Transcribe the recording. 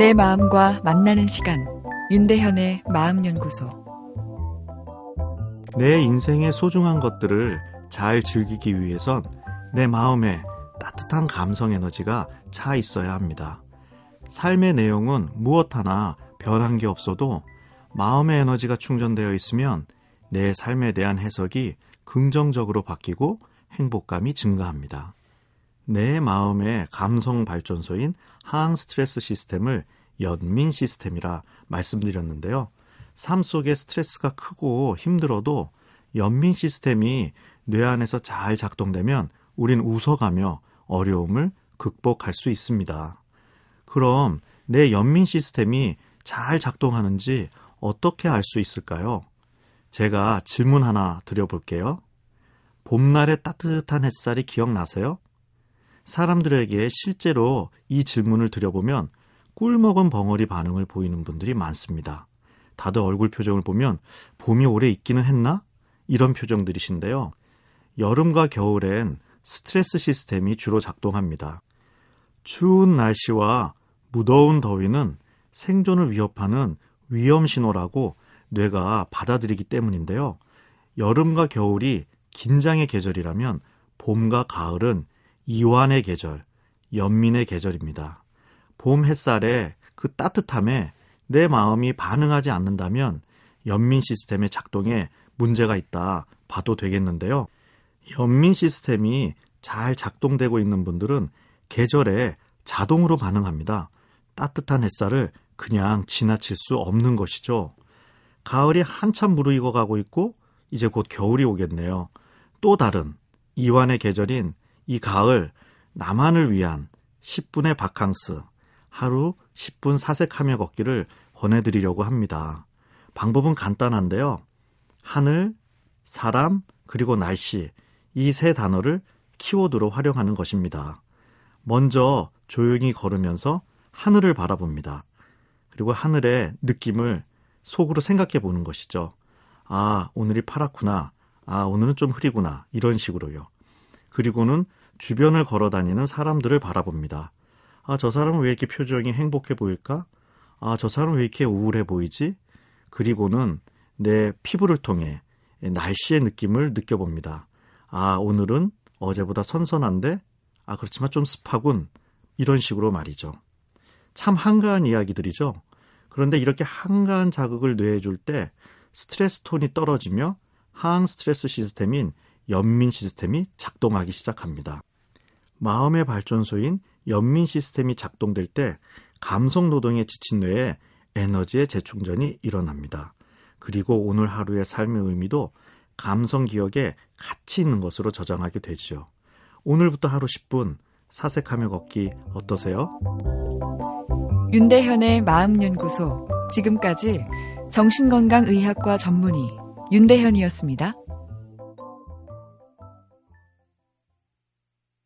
내 마음과 만나는 시간 윤대현의 마음연구소 내 인생의 소중한 것들을 잘 즐기기 위해선 내 마음에 따뜻한 감성 에너지가 차 있어야 합니다. 삶의 내용은 무엇 하나 변한 게 없어도 마음의 에너지가 충전되어 있으면 내 삶에 대한 해석이 긍정적으로 바뀌고 행복감이 증가합니다. 내 마음의 감성 발전소인 항 스트레스 시스템을 연민 시스템이라 말씀드렸는데요. 삶 속에 스트레스가 크고 힘들어도 연민 시스템이 뇌 안에서 잘 작동되면 우린 웃어가며 어려움을 극복할 수 있습니다. 그럼 내 연민 시스템이 잘 작동하는지 어떻게 알 수 있을까요? 제가 질문 하나 드려볼게요. 봄날의 따뜻한 햇살이 기억나세요? 사람들에게 실제로 이 질문을 드려보면 꿀 먹은 벙어리 반응을 보이는 분들이 많습니다. 다들 얼굴 표정을 보면 봄이 오래 있기는 했나? 이런 표정들이신데요. 여름과 겨울엔 스트레스 시스템이 주로 작동합니다. 추운 날씨와 무더운 더위는 생존을 위협하는 위험 신호라고 뇌가 받아들이기 때문인데요. 여름과 겨울이 긴장의 계절이라면 봄과 가을은 이완의 계절, 연민의 계절입니다. 봄 햇살에 그 따뜻함에 내 마음이 반응하지 않는다면 연민 시스템의 작동에 문제가 있다 봐도 되겠는데요. 연민 시스템이 잘 작동되고 있는 분들은 계절에 자동으로 반응합니다. 따뜻한 햇살을 그냥 지나칠 수 없는 것이죠. 가을이 한참 무르익어 가고 있고 이제 곧 겨울이 오겠네요. 또 다른 이완의 계절인 이 가을 나만을 위한 10분의 바캉스 하루 10분 사색하며 걷기를 권해드리려고 합니다. 방법은 간단한데요. 하늘, 사람, 그리고 날씨 이 세 단어를 키워드로 활용하는 것입니다. 먼저 조용히 걸으면서 하늘을 바라봅니다. 그리고 하늘의 느낌을 속으로 생각해 보는 것이죠. 아, 오늘이 파랗구나. 아, 오늘은 좀 흐리구나. 이런 식으로요. 그리고는 주변을 걸어 다니는 사람들을 바라봅니다. 아, 저 사람은 왜 이렇게 표정이 행복해 보일까? 아, 저 사람은 왜 이렇게 우울해 보이지? 그리고는 내 피부를 통해 날씨의 느낌을 느껴봅니다. 아, 오늘은 어제보다 선선한데? 아, 그렇지만 좀 습하군. 이런 식으로 말이죠. 참 한가한 이야기들이죠. 그런데 이렇게 한가한 자극을 뇌에 줄 때 스트레스 톤이 떨어지며 항 스트레스 시스템인 연민 시스템이 작동하기 시작합니다. 마음의 발전소인 연민 시스템이 작동될 때 감성 노동에 지친 뇌에 에너지의 재충전이 일어납니다. 그리고 오늘 하루의 삶의 의미도 감성 기억에 같이 있는 것으로 저장하게 되지요. 오늘부터 하루 10분 사색하며 걷기 어떠세요? 윤대현의 마음연구소 지금까지 정신건강의학과 전문의 윤대현이었습니다.